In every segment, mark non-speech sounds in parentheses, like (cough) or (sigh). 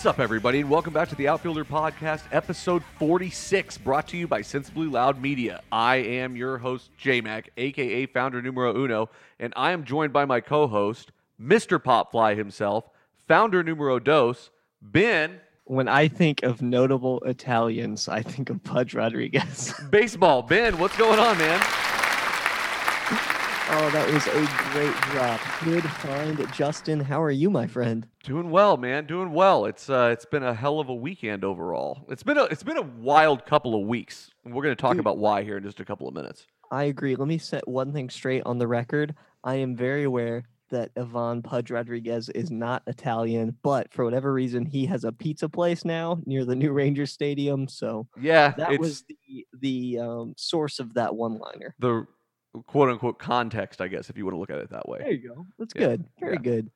What's up, everybody, and welcome back to the Outfielder Podcast, episode 46, brought to you by Sensibly Loud Media. I am your host, J Mac, aka founder numero uno, and I am joined by my co host, Mr. Popfly himself, founder numero dos, Ben. When I think of notable Italians, I think of Pudge Rodriguez. Baseball. Ben, what's going on, man? Oh, that was a great drop. Good find, Justin. How are you, my friend? Doing well, man. Doing well. It's uh, it's been a hell of a weekend overall. It's been a it's been a wild couple of weeks. We're going to talk Dude. about why here in just a couple of minutes. I agree. Let me set one thing straight on the record. I am very aware that Ivan Pudge Rodriguez is not Italian, but for whatever reason, he has a pizza place now near the new Rangers Stadium. So Yeah, that was the the um, source of that one-liner. the quote unquote context, I guess, if you want to look at it that way. There you go. That's Yeah, good. Very yeah. good,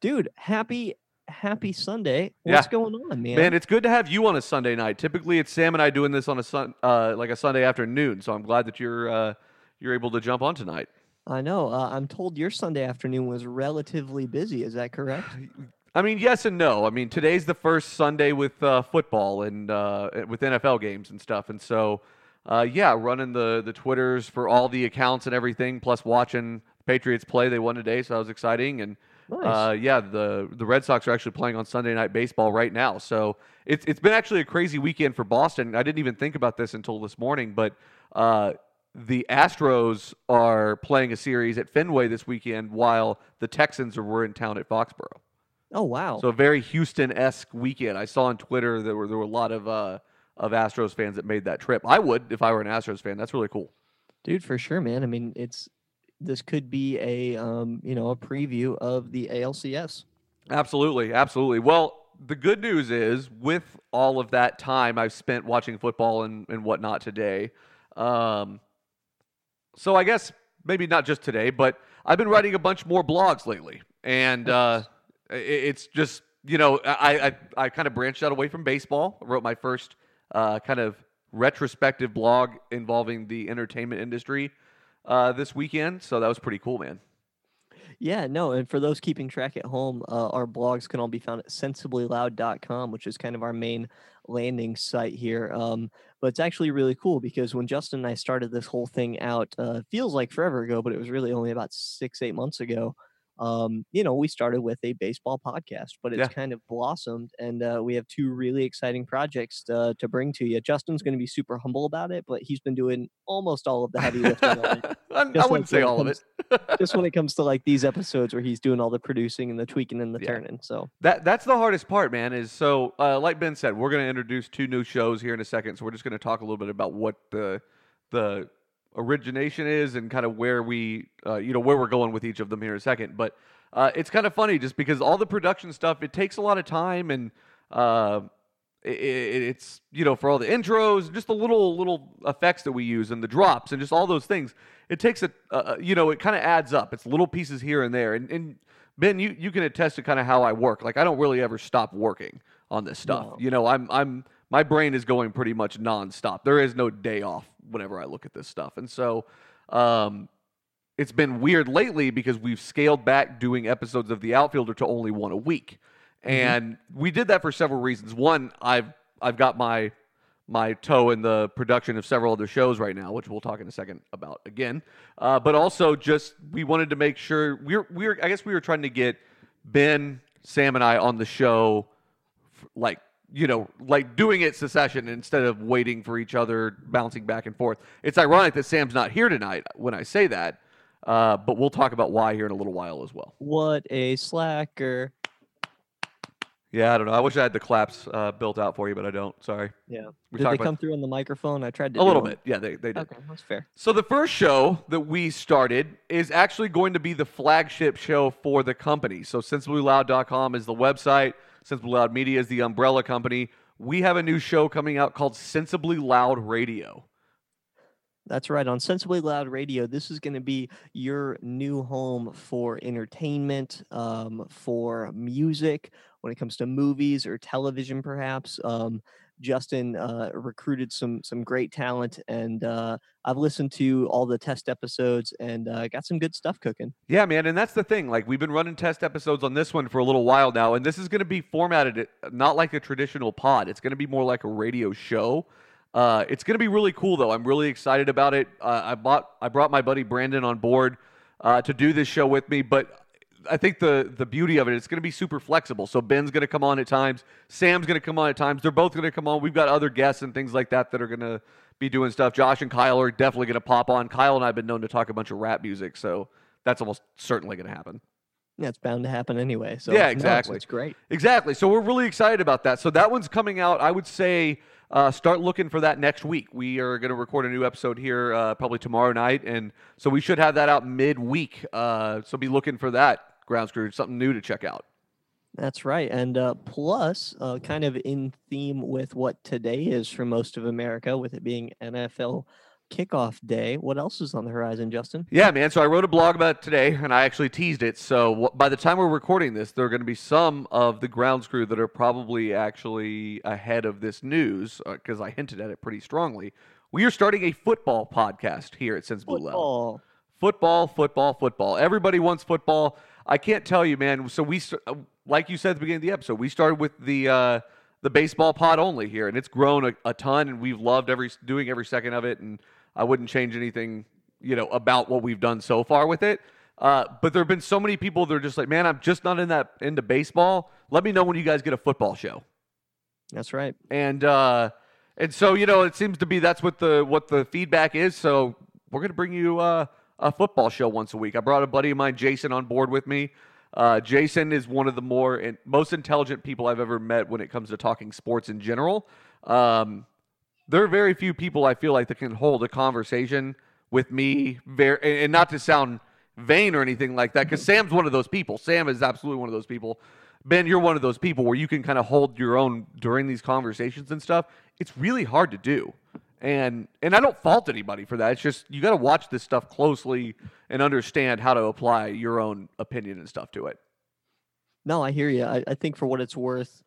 dude. Happy happy Sunday. Yeah. What's going on, man? Man, it's good to have you on a Sunday night. Typically, it's Sam and I doing this on a sun, uh, like a Sunday afternoon. So I'm glad that you're uh, you're able to jump on tonight. I know. Uh, I'm told your Sunday afternoon was relatively busy. Is that correct? (sighs) I mean, yes and no. I mean, today's the first Sunday with uh, football and uh, with NFL games and stuff, and so uh, yeah, running the the twitters for all the accounts and everything, plus watching Patriots play. They won today, so that was exciting. And Nice. uh, yeah, the the Red Sox are actually playing on Sunday Night Baseball right now. So it's it's been actually a crazy weekend for Boston. I didn't even think about this until this morning, but uh, the Astros are playing a series at Fenway this weekend, while the Texans were in town at Foxborough. oh wow. So a very Houston esque weekend. I saw on Twitter there were there were a lot of uh, of Astros fans that made that trip. I would if I were an Astros fan. That's really cool. Dude, for sure, man. I mean, it's this could be a um, you know, a preview of the ALCS. Absolutely, absolutely. Well, the good news is with all of that time I've spent watching football and, and whatnot today. Um, so I guess maybe not just today, but I've been writing a bunch more blogs lately, and uh, it's just you know I I, I kind of branched out away from baseball. I wrote my first uh, kind of retrospective blog involving the entertainment industry uh, this weekend, so that was pretty cool, man. Yeah, no, and for those keeping track at home, uh, our blogs can all be found at sensiblyloud.com, which is kind of our main landing site here. Um, but it's actually really cool because when Justin and I started this whole thing out, uh, feels like forever ago, but it was really only about six, eight months ago. Um, you know, we started with a baseball podcast, but it's Yeah. kind of blossomed, and uh, we have two really exciting projects to, to bring to you. Justin's going to be super humble about it, but he's been doing almost all of the heavy lifting. (laughs) I, wouldn't like say when it all of it. just when it (laughs) comes to like these episodes where he's doing all the producing and the tweaking and the Yeah. turning. So That that's the hardest part, man. Is so uh, like Ben said, we're going to introduce two new shows here in a second. So we're just going to talk a little bit about what the the origination is and kind of where we uh, you know where we're going with each of them here in a second. But uh, it's kind of funny just because all the production stuff it takes a lot of time and uh, i i it's you know for all the intros, just the little little effects that we use and the drops and just all those things. It takes a uh, you know it kind of adds up. It's little pieces here and there and. and Ben, you, you can attest to kind of how I work. Like I don't really ever stop working on this stuff. No. You know, I'm I'm my brain is going pretty much nonstop. There is no day off whenever I look at this stuff. And so um it's been weird lately because we've scaled back doing episodes of The Outfielder to only one a week. And we did that for several reasons. One, I've I've got my my toe in the production of several other shows right now, which we'll talk in a second about again. Uh, but also, just we wanted to make sure we're we're I guess we were trying to get Ben, Sam, and I on the show, f- like you know, like doing it secession instead of waiting for each other, bouncing back and forth. It's ironic that Sam's not here tonight when I say that, uh, but we'll talk about why here in a little while as well. what a slacker. Yeah, I don't know. I wish I had the claps uh, built out for you, but I don't. Sorry. Yeah. We Did they come through on the microphone? I tried to a little one. bit. Yeah, they they did. Okay, that's fair. So the first show that we started is actually going to be the flagship show for the company. So sensiblyloud.com is the website, Sensibly Loud Media is the umbrella company. We have a new show coming out called Sensibly Loud Radio. That's right. On Sensibly Loud Radio, this is going to be your new home for entertainment, um, for music, when it comes to movies or television, perhaps. Um, Justin uh, recruited some some great talent, and uh, I've listened to all the test episodes and uh, got some good stuff cooking. Yeah, man, and that's the thing. Like we've been running test episodes on this one for a little while now, and this is going to be formatted uh, not like a traditional pod. It's going to be more like a radio show. Uh, it's going to be really cool, though. I'm really excited about it. Uh, I bought I brought my buddy Brandon on board to do this show with me, but I think the the beauty of it, it's going to be super flexible. So Ben's going to come on at times, Sam's going to come on at times. They're both going to come on. We've got other guests and things like that that are going to be doing stuff. Josh and Kyle are definitely going to pop on. Kyle and I have been known to talk a bunch of rap music, so that's almost certainly going to happen. Yeah, it's bound to happen anyway. So Yeah, exactly. it's great. Exactly. So we're really excited about that. So that one's coming out. I would say uh, start looking for that next week. We are going to record a new episode here uh, probably tomorrow night, and so we should have that out midweek. Uh, so be looking for that. Grounds Crew, something new to check out. That's right. And uh, plus, uh, kind of in theme with what today is for most of America, with it being NFL kickoff day. What else is on the horizon, Justin? Yeah, man. So I wrote a blog about it today, and I actually teased it. So wh- by the time we're recording this, there are going to be some of the grounds crew that are probably actually ahead of this news because I hinted at it pretty strongly. We are starting a football podcast here at Sensibly Loud. Football. Football, football, football. Everybody wants football. I can't tell you, man. So we, uh, like you said at the beginning of the episode, we started with the uh, the baseball pod only here, and it's grown a, a ton, and we've loved every doing every second of it, and I wouldn't change anything, you know, about what we've done so far with it. Uh, but there have been so many people that are just like, man, I'm just not in that into baseball. Let me know when you guys get a football show That's right. and uh, and so you know it seems to be that's what the what the feedback is. So we're gonna bring you uh, a football show once a week. I brought a buddy of mine, Jason, on board with me. Uh, Jason is one of the more and most intelligent people I've ever met when it comes to talking sports in general. Um, there are very few people I feel like that can hold a conversation with me. Very, and not to sound vain or anything like that, because Sam's one of those people. Sam is absolutely one of those people. Ben, you're one of those people where you can kind of hold your own during these conversations and stuff. It's really hard to do. And and I don't fault anybody for that. It's just you got to watch this stuff closely and understand how to apply your own opinion and stuff to it. No, I hear you. I, I think for what it's worth,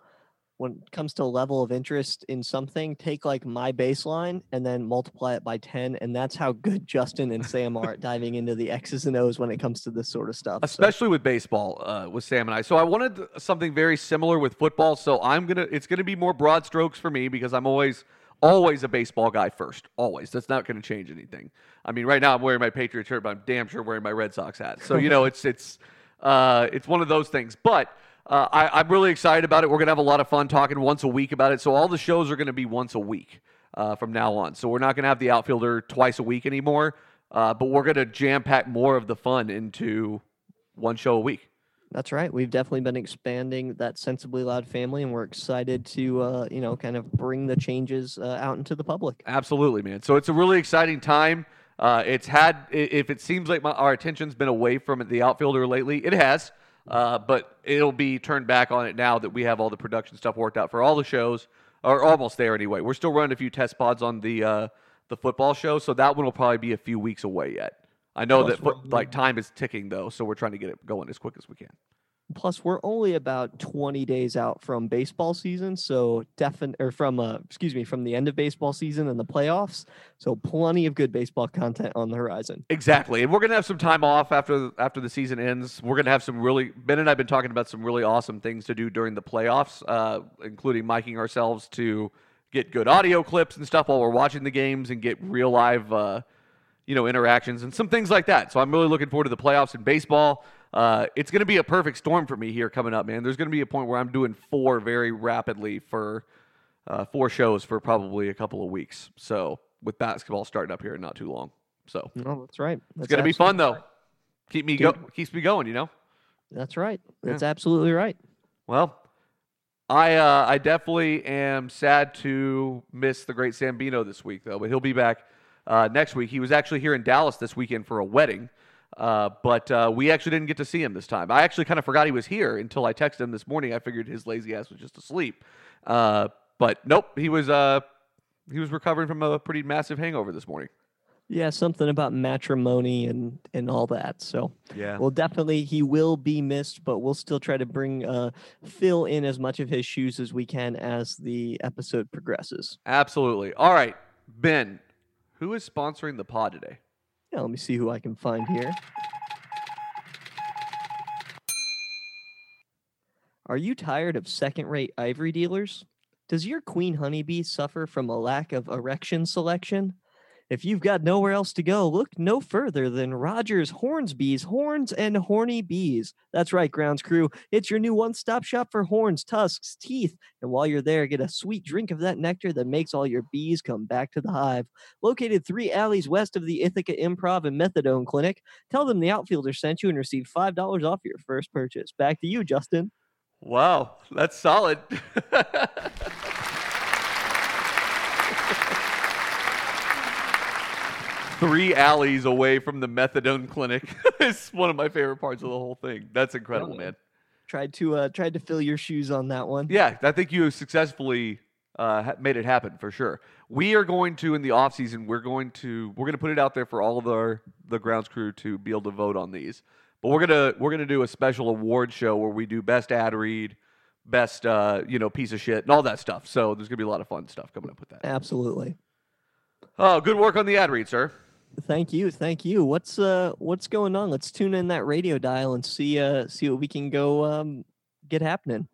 when it comes to a level of interest in something, take like my baseline and then multiply it by 10. And that's how good Justin and Sam are at diving into the X's and O's when it comes to this sort of stuff. So, especially with baseball uh, with Sam and I. So I wanted something very similar with football. So I'm gonna it's gonna be more broad strokes for me because I'm always always a baseball guy first. Always. That's not gonna change anything. I mean, right now I'm wearing my Patriots shirt, but I'm damn sure wearing my Red Sox hat. So you know, it's it's uh, it's one of those things. But uh, I, I'm really excited about it. We're gonna have a lot of fun talking once a week about it. So all the shows are gonna be once a week uh, from now on. So we're not gonna have the outfielder twice a week anymore. Uh, but we're gonna jam pack more of the fun into one show a week. That's right. We've definitely been expanding that Sensibly Loud family, and we're excited to, uh, you know, kind of bring the changes uh, out into the public. Absolutely, man. So it's a really exciting time. Uh, it's had, if it seems like my, our attention's been away from the outfielder lately, it has. Uh, but it'll be turned back on it now that we have all the production stuff worked out for all the shows, or almost there anyway. We're still running a few test pods on the uh, the football show, so that one will probably be a few weeks away yet. I know that like time is ticking though, so we're trying to get it going as quick as we can. Plus, we're only about 20 days out from baseball season, so definite or from uh, excuse me, from the end of baseball season and the playoffs. So plenty of good baseball content on the horizon. Exactly, and we're gonna have some time off after after the season ends. We're gonna have some really Ben and I've been talking about some really awesome things to do during the playoffs, uh, including miking ourselves to get good audio clips and stuff while we're watching the games and get real live, uh, you know, interactions and some things like that. So I'm really looking forward to the playoffs in baseball. Uh, it's going to be a perfect storm for me here coming up, man. There's going to be a point where I'm doing four very rapidly for uh, four shows for probably a couple of weeks. So with basketball starting up here in not too long, so No, that's right. it's gonna be fun though. Keep me go keeps me going, you know. That's right. Yeah. That's absolutely right. Well, I uh, I definitely am sad to miss the great Sambino this week though, but he'll be back uh, next week. He was actually here in Dallas this weekend for a wedding, uh, but uh, we actually didn't get to see him this time. I actually kind of forgot he was here until I texted him this morning. I figured his lazy ass was just asleep, uh, but nope, he was uh, he was recovering from a pretty massive hangover this morning. Yeah, something about matrimony and and all that. So Yeah. well, definitely he will be missed, but we'll still try to bring uh fill in as much of his shoes as we can as the episode progresses. Absolutely. All right, Ben, who is sponsoring the pod today? Yeah, let me see who I can find here. Are you tired of second rate ivory dealers? Does your queen honeybee suffer from a lack of erection selection? If you've got nowhere else to go, look no further than Rogers Hornsbees, Horns and Horny Bees. That's right, grounds crew. It's your new one stop shop for horns, tusks, teeth. And while you're there, get a sweet drink of that nectar that makes all your bees come back to the hive. Located three alleys west of the Ithaca Improv and Methadone Clinic, tell them the outfielder sent you and receive $5 off your first purchase. Back to you, Justin. Wow, that's solid. (laughs) Three alleys away from the methadone clinic (laughs) is one of my favorite parts of the whole thing. That's incredible, man. Tried to uh tried to fill your shoes on that one. Yeah, I think you successfully uh, made it happen for sure. We are going to in the off season. We're going to we're going to put it out there for all of our the grounds crew to be able to vote on these. But we're gonna we're gonna do a special award show where we do best ad read, best uh, you know piece of shit, and all that stuff. So there's gonna be a lot of fun stuff coming up with that. Absolutely. Oh, good work on the ad read, sir. Thank you, thank you. What's uh what's going on? Let's tune in that radio dial and see uh see what we can go um get happening.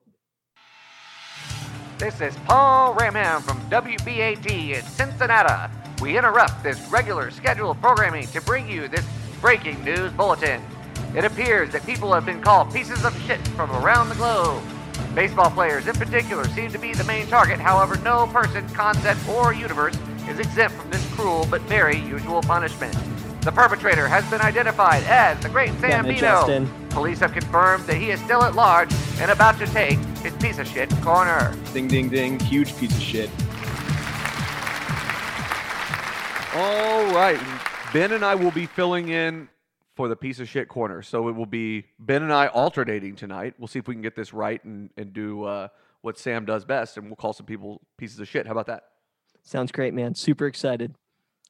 This is Paul Ramham from WBAT in Cincinnati. We interrupt this regular scheduled programming to bring you this breaking news bulletin. It appears that people have been called pieces of shit from around the globe. Baseball players in particular seem to be the main target, however, no person, concept, or universe is exempt from this cruel but very usual punishment. The perpetrator has been identified as the Great Sam it, Sambino. Justin. Police have confirmed that he is still at large and about to take his piece of shit corner. Ding, ding, ding. Huge piece of shit. All right. Ben and I will be filling in for the piece of shit corner. So it will be Ben and I alternating tonight. We'll see if we can get this right and, and do uh, what Sam does best, and we'll call some people pieces of shit. How about that? Sounds great, man. Super excited.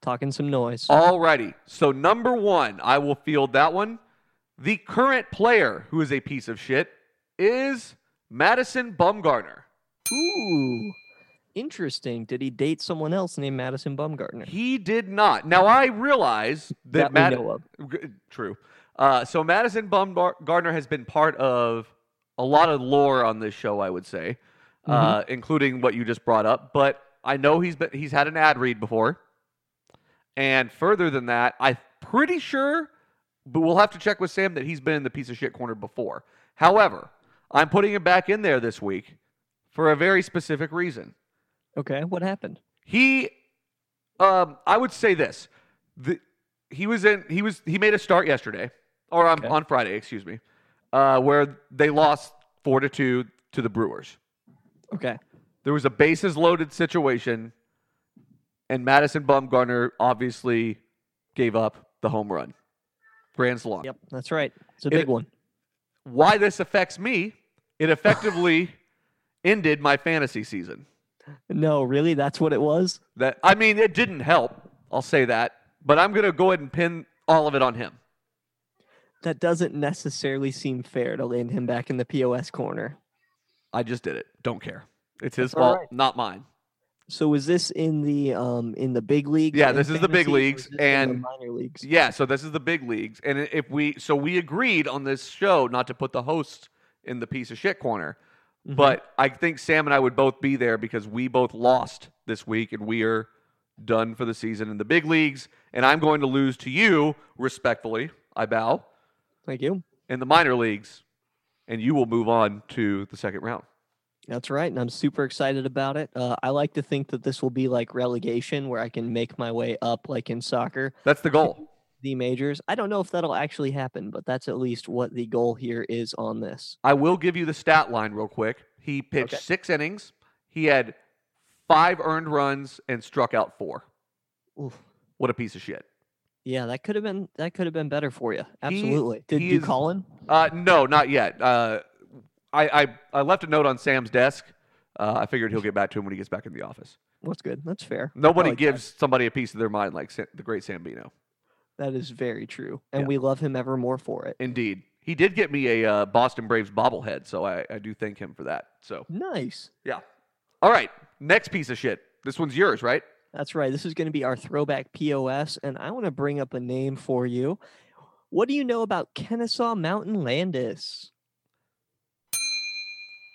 Talking some noise. All righty. So, number one, I will field that one. The current player who is a piece of shit is Madison Bumgarner. Ooh. Interesting. Did he date someone else named Madison Bumgarner? He did not. Now, I realize that, That Mad-. True. Uh, so Madison Bumgarner has been part of a lot of lore on this show, I would say, uh, including what you just brought up. But I know he's been he's had an ad read before, and further than that, I'm pretty sure, but we'll have to check with Sam that he's been in the piece of shit corner before. However, I'm putting him back in there this week for a very specific reason. Okay, what happened? He, um, I would say this: the, he was in. He was. He made a start yesterday, or on, Okay. on Friday, excuse me, uh, where they lost four to two to the Brewers. Okay. There was a bases loaded situation, and Madison Bumgarner obviously gave up the home run, grand slam. Yep, that's right. It's a It- big one. Why this affects me? It effectively (laughs) ended my fantasy season. No, really? That's what it was? That I mean, it didn't help. I'll say that, but I'm gonna go ahead and pin all of it on him. That doesn't necessarily seem fair to land him back in the POS corner. I just did it. Don't care. It's his all fault, right. not mine. So was this in the um in the big leagues? Yeah, this is the big leagues, is and- minor leagues. Yeah, so this is the big leagues, and if we so we agreed on this show not to put the host in the piece of shit corner, Mhm. but I think Sam and I would both be there because we both lost this week, and we are done for the season in the big leagues, and I'm going to lose to you respectfully. I bow Thank you. in the minor leagues, and you will move on to the second round. That's right, and I'm super excited about it. Uh, I like to think that this will be like relegation, where I can make my way up, like in soccer, That's the goal. The majors. I don't know if that'll actually happen, but that's at least what the goal here is on this. I will give you the stat line real quick. He pitched Okay. six innings. He had five earned runs and struck out four. Oof. What a piece of shit. Yeah, that could have been that could have been better for you. He- Absolutely. Did he you is- call him? Uh, no, not yet. Uh, I, I I left a note on Sam's desk. Uh, I figured he'll get back to him when he gets back in the office. That's good? That's fair. Nobody like that. gives somebody a piece of their mind like Sa- the great Sambino. That is very true, and Yeah. we love him ever more for it. Indeed. He did get me a uh, Boston Braves bobblehead, so I, I do thank him for that. So, Nice. yeah. All right. Next piece of shit. This one's yours, right? That's right. This is going to be our throwback POS, and I want to bring up a name for you. What do you know about Kennesaw Mountain Landis?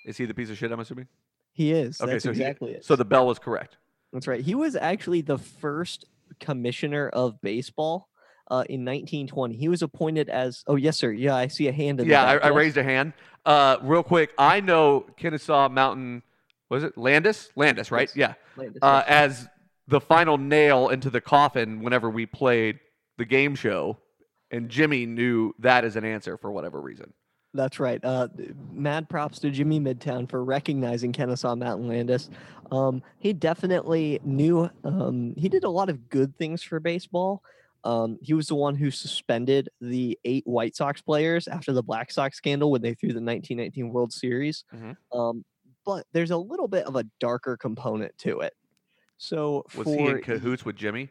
Is he the piece of shit, I'm assuming? He is. Okay, That's so he- exactly it. So the bell was correct. That's right. He was actually the first commissioner of baseball uh, in 1920. He was appointed as. Oh yes, sir. Yeah, I see a hand Yeah, I. I raised a hand. Uh, real quick, I know Kennesaw Mountain, was it Landis? Landis, right? Yes. Yeah. Landis, Uh, yes. as the final nail into the coffin whenever we played the game show, and Jimmy knew that as an answer for whatever reason. That's right. Uh, mad props to Jimmy Midtown for recognizing Kennesaw Mountain Landis. Um, he definitely knew. Um, he did a lot of good things for baseball. Um, he was the one who suspended the eight White Sox players after the Black Sox scandal when they threw the 1919 World Series. Mhm. Um, but there's a little bit of a darker component to it. So Was for he in cahoots with Jimmy?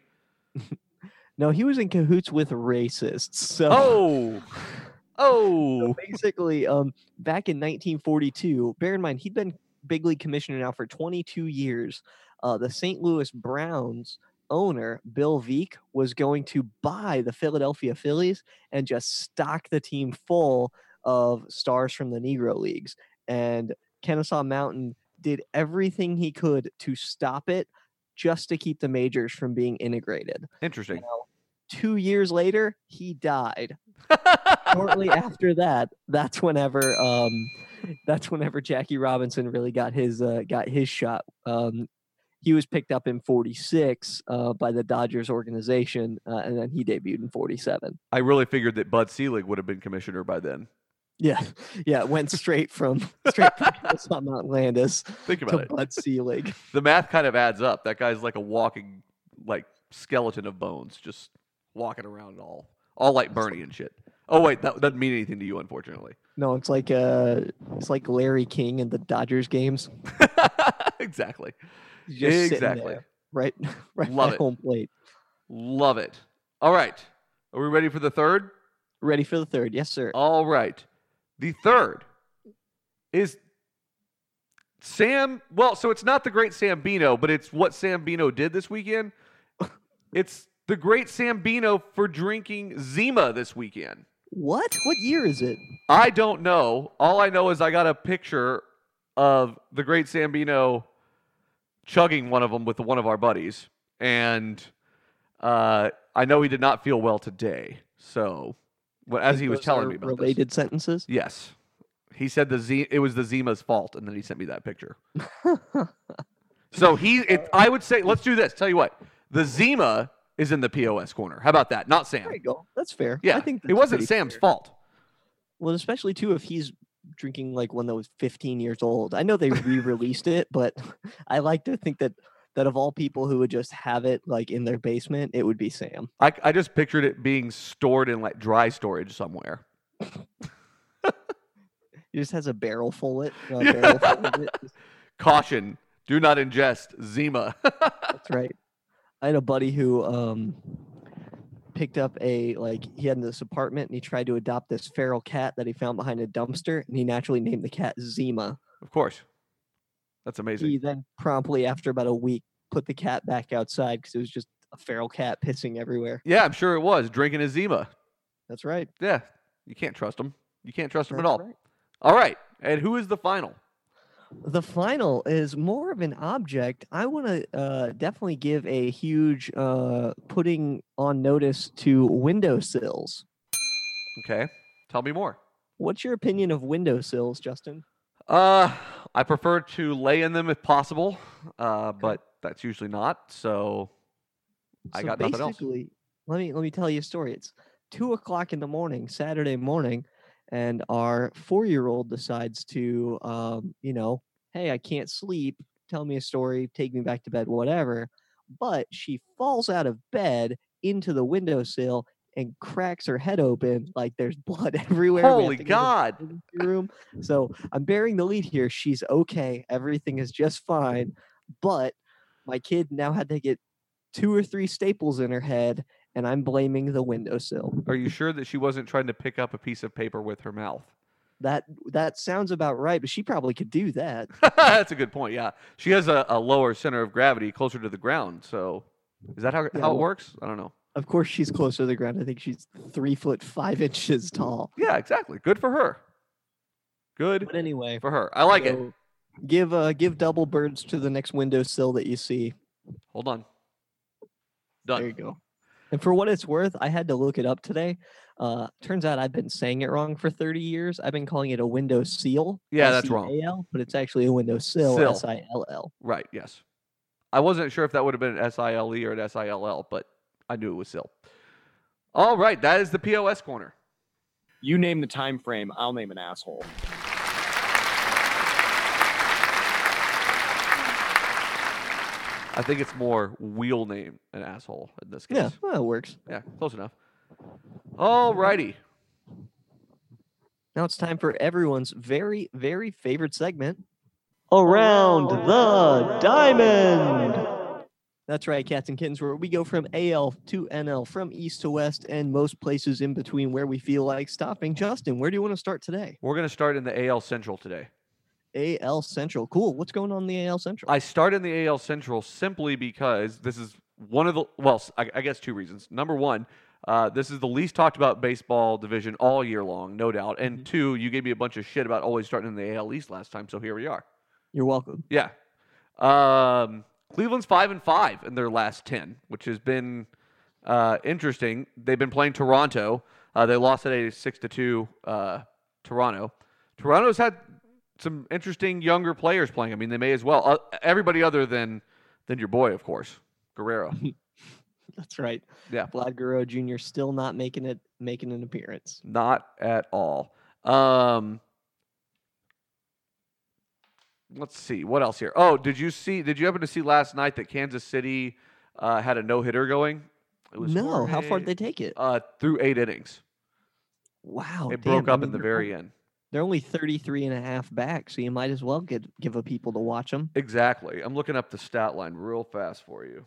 (laughs) no, he was in cahoots with racists. So Oh, (laughs) oh, so basically, um, back in 1942, bear in mind he'd been big league commissioner now for 22 years. Uh, the St. Louis Browns owner Bill Veeck was going to buy the Philadelphia Phillies and just stock the team full of stars from the Negro leagues. And Kennesaw Mountain did everything he could to stop it, just to keep the majors from being integrated. interesting. Two years later, he died shortly (laughs) after that, that's whenever um that's whenever Jackie Robinson really got his uh, got his shot. Um, he was picked up in 46 uh, by the Dodgers organization, uh, and then he debuted in 47. I really figured that Bud Selig would have been commissioner by then. Yeah, yeah, went straight from straight from (laughs) Mountain Landis Think to about it. Bud Selig. (laughs) The math kind of adds up. That guy's like a walking, like skeleton of bones, just walking around all, all like Bernie and shit. Oh wait, that doesn't mean anything to you, unfortunately. No, it's like uh, it's like Larry King in the Dodgers games. (laughs) exactly. Just Exactly. there, right, (laughs) right Love it. home plate. Love it. All right. Are we ready for the third? Ready for the third? Yes, sir. All right. The third is Sam. Well, so it's not the great Sambino, but it's what Sambino did this weekend. (laughs) it's the great Sambino for drinking Zima this weekend. What? What year is it? I don't know. All I know is I got a picture of the great Sambino chugging one of them with one of our buddies, and uh, I know he did not feel well today. So, well, as he was telling me about this, related sentences. yes, he said the Z it was the Zima's fault, and then he sent me that picture. (laughs) so he, it, I would say, let's do this. Tell you what, the Zima is in the POS corner. How about that? Not Sam. There you go. That's fair. Yeah, I think it wasn't Sam's fair. fault. Well, especially too if he's drinking like one that was 15 years old. I know they re-released it, but (laughs) I like to think that that of all people who would just have it like in their basement, it would be Sam. I, I just pictured it being stored in like dry storage somewhere. (laughs) He just has a barrel full it. (laughs) Barrel full of it. Caution: Do not ingest Zima. That's right. I had a buddy who um picked up a like he had in this apartment and he tried to adopt this feral cat that he found behind a dumpster and he naturally named the cat Zima. of course, that's amazing. He then promptly, after about a week, put the cat back outside because it was just a feral cat pissing everywhere. Yeah, I'm sure it was drinking a Zima. That's right. Yeah, you can't trust him. You can't trust him at That's all. right. All right, and who is the final? The final is more of an object. I want to uh, definitely give a huge uh, putting on notice to windowsills. Okay, tell me more. What's your opinion of windowsills, Justin? Uh, I prefer to lay in them if possible, uh, but that's usually not. So I so got nothing else. basically, let me let me tell you a story. It's two o'clock in the morning, Saturday morning, and our four-year-old decides to, um, you know, hey, I can't sleep. Tell me a story. Take me back to bed. Whatever. But she falls out of bed into the windowsill and cracks her head open like there's (laughs) blood everywhere. Holy to go to the God. Room. So I'm bearing the lead here. She's okay. Everything is just fine. But My kid now had to get two or three staples in her head, and I'm blaming the windowsill. Are you sure that she wasn't trying to pick up a piece of paper with her mouth? That that sounds about right, but she probably could do that. (laughs) That's a good point. Yeah, she has a, a lower center of gravity, closer to the ground. So, is that how Yeah, how it well- works? I don't know. Of course, she's closer to the ground. I think she's three foot five inches tall. Yeah, exactly. Good for her. Good But anyway, for her. I like it. Give uh give double birds to the next windowsill that you see. Hold on. done There you go. And for what it's worth, I had to look it up today. Uh, turns out I've been saying it wrong for 30 years. I've been calling it a window seal. Yeah, that's wrong. But it's actually a window sill. Sill. S I L L. Right. Yes. I wasn't sure if that would have been an S I L E or an S I L L, but I knew it was SIL. All right, that is the POS corner. You name the time frame, I'll name an asshole. I think it's more wheel name an asshole in this case. Yeah, well, it works. Yeah, close enough. All righty. Now it's time for everyone's very, very favorite segment. Around the diamond. That's right, cats and kittens, where we go from AL to NL, from east to west, and most places in between where we feel like stopping. Justin, where do you want to start today? We're going to start in the AL Central today. AL Central. Cool. What's going on in the AL Central? I start in the AL Central simply because this is one of the well, I guess two reasons. Number one, uh, this is the least talked about baseball division all year long, no doubt. And two, you gave me a bunch of shit about always starting in the AL East last time, so here we are. You're welcome. Yeah, um, Cleveland's five and five in their last ten, which has been uh, interesting. They've been playing Toronto. Uh, they lost at a six to two uh, Toronto. Toronto's had some interesting younger players playing. I mean, they may as well. Uh, everybody other than than your boy, of course, Guerrero. (laughs) (laughs) That's right. Yeah. Vlad Guerrero Jr. still not making it making an appearance. Not at all. Um, let's see what else here. Oh, did you see? Did you happen to see last night that Kansas City uh, had a no hitter going? It No, how far did they take it? Uh, through eight innings. Wow. it damn, broke I up mean, in the very only- end. They're only 33 and a half back, so you might as well get give a people to watch them. Exactly. I'm looking up the stat line real fast for you.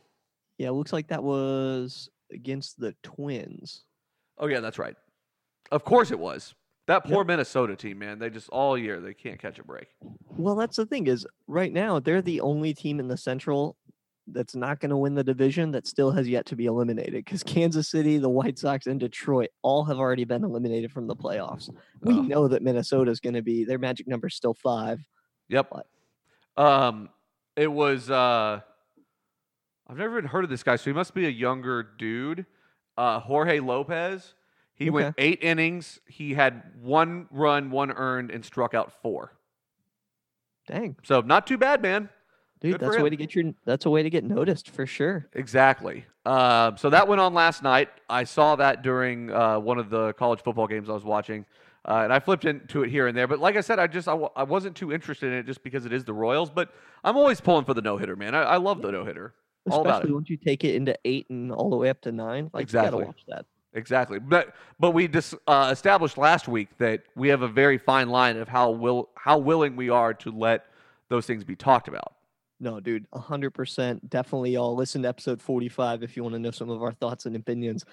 Yeah, it looks like that was against the Twins. Oh yeah, that's right. Of course it was. That Yep. poor Minnesota team, man. They just all year they can't catch a break. Well, that's the thing is right now they're the only team in the Central that's not going to win the division that still has yet to be eliminated because Kansas City, the White Sox, and Detroit all have already been eliminated from the playoffs. We Oh. know that Minnesota is going to be their magic number is still five. Yep. What? Um, it was. Uh, I've never even heard of this guy, so he must be a younger dude. Uh, Jorge Lopez. He went eight innings. He had one run, one earned, and struck out four. Dang, So not too bad, man. dude, Good that's a way to get your that's a way to get noticed for sure. Exactly. Uh, so that went on last night. I saw that during uh, one of the college football games I was watching, uh, and I flipped into it here and there. But like I said, I just I, w- I wasn't too interested in it just because it is the Royals. But I'm always pulling for the no hitter, man. I, I love the no hitter. All about Especially it. once you take it into eight and all the way up to nine. Like you Exactly. gotta watch that. Exactly. But but we just uh, established last week that we have a very fine line of how will how willing we are to let those things be talked about. No, dude, hundred percent. Definitely, y'all listen to episode forty-five if you want to know some of our thoughts and opinions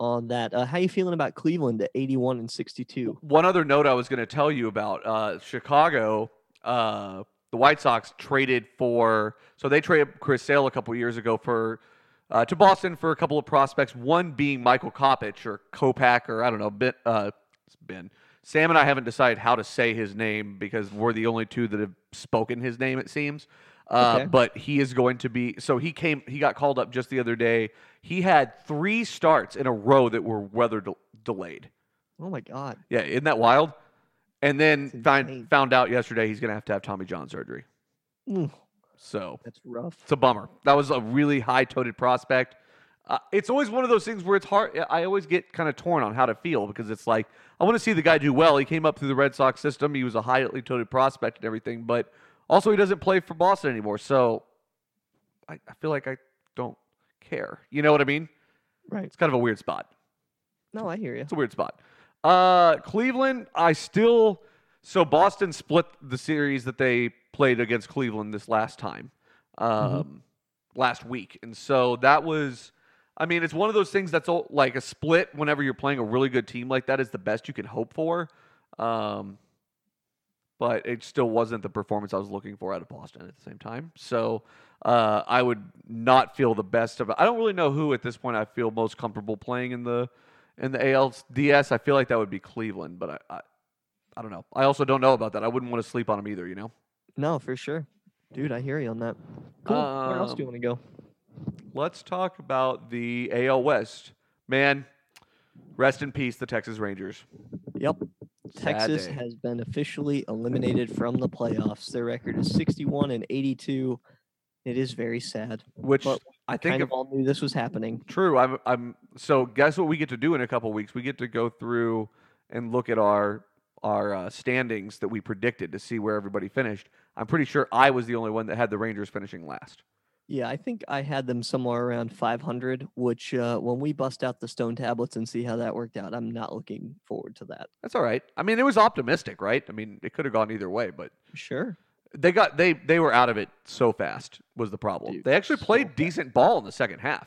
on that. Uh, how you feeling about Cleveland at eighty-one and sixty-two? One other note I was going to tell you about uh, Chicago. The White Sox traded for so they traded Chris Sale a couple years ago for uh, to Boston for a couple of prospects. One being Michael Kopech or Kopak or I don't know. Ben, uh, it's Ben Sam and I haven't decided how to say his name because we're the only two that have spoken his name. It seems. Uh, Okay. But he is going to be. So he came. He got called up just the other day. He had three starts in a row that were weather de- delayed. Oh my God, Yeah, isn't that wild? And then find, found out yesterday he's going to have to have Tommy John surgery. Mm, So that's rough. it's a bummer. That was a really high toted prospect. Uh, it's always one of those things where it's hard. I always get kind of torn on how to feel because it's like, I want to see the guy do well. He came up through the Red Sox system. He was a highly toted prospect and everything, but also he doesn't play for Boston anymore. So I, I feel like I don't care. You know what I mean? Right. It's kind of a weird spot. No, I hear you. It's a weird spot. Uh, Cleveland, I still. So Boston split the series that they played against Cleveland this last time. Um, last week, and so that was. I mean, it's one of those things that's all, like a split. Whenever you're playing a really good team like that, is the best you can hope for. Um, but it still wasn't the performance I was looking for out of Boston at the same time. So uh, I would not feel the best of it. I don't really know who at this point I feel most comfortable playing in the in the ALDS. I feel like that would be Cleveland, but I, I I don't know. I also don't know about that. I wouldn't want to sleep on them either. You know. No, for sure. Dude, I hear you on that. Cool. Where else do you Um, want to go? Let's talk about the AL West. Man, rest in peace, the Texas Rangers. Yep. Sad Texas day. has been officially eliminated from the playoffs. Their record is 61 and 82. It is very sad. Which But I think Kind of all knew this was happening. True. I'm. I'm. So guess what we get to do in a couple weeks? We get to go through and look at our our uh, standings that we predicted to see where everybody finished. I'm pretty sure I was the only one that had the Rangers finishing last. Yeah, I think I had them somewhere around 500, which uh, when we bust out the stone tablets and see how that worked out, I'm not looking forward to that. That's all right. I mean, it was optimistic, right? I mean, it could have gone either way, but Sure. They got they they were out of it so fast was the problem. Dude, they actually so played fast. decent ball in the second half.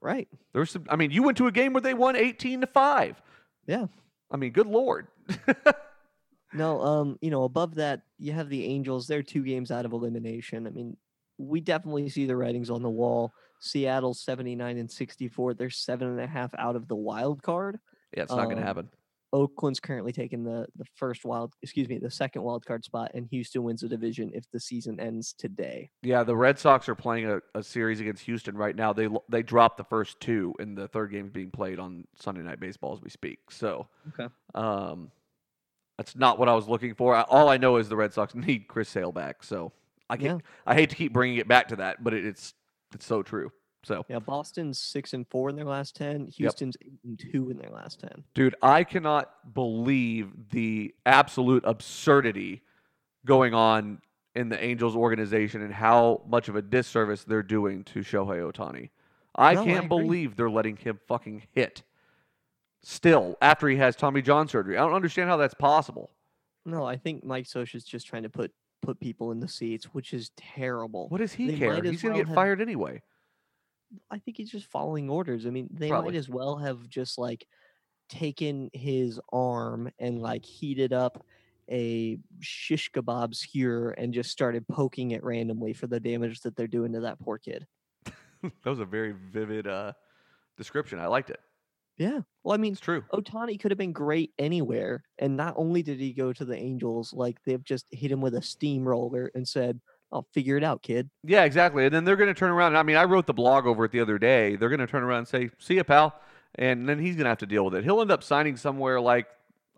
Right. There was some. I mean, you went to a game where they won 18 to five. Yeah. I mean, good lord. (laughs) No, um, you know, above that, you have the Angels. They're two games out of elimination. I mean, we definitely see the writings on the wall. Seattle 79 and 64. They're seven and a half out of the wild card. yeah, it's not going to Um, happen. Oakland's currently taking the the first wild, excuse me, the second wild card spot, and Houston wins the division if the season ends today. Yeah, the Red Sox are playing a, a series against Houston right now. They they dropped the first two, and the third game is being played on Sunday Night Baseball as we speak. So, Okay. um, that's not what I was looking for. I, all I know is the Red Sox (laughs) need Chris Sale back. So I can Yeah. I hate to keep bringing it back to that, but it, it's it's so true. So, Yeah, Boston's six and four in their last ten. Houston's eight and two in their last ten. dude, I cannot believe the absolute absurdity going on in the Angels organization and how much of a disservice they're doing to Shohei Otani. I No, can't agree. believe they're letting him fucking hit still after he has Tommy John surgery. I don't understand how that's possible. No, I think Mike Scioscia's just trying to put put people in the seats, which is terrible. What does he They care? He's going to get have- fired anyway. I think he's just following orders. I mean, they Probably. might as well have just like taken his arm and like heated up a shish kebab skewer and just started poking it randomly for the damage that they're doing to that poor kid. (laughs) that was a very vivid uh, description. I liked it. Yeah. Well, I mean, It's true. Otani could have been great anywhere. And not only did he go to the Angels, like they've just hit him with a steamroller and said, I'll figure it out, kid. Yeah, exactly. And then they're going to turn around. I mean, I wrote the blog over it the other day. They're going to turn around and say, "See ya, pal," and then he's going to have to deal with it. He'll end up signing somewhere like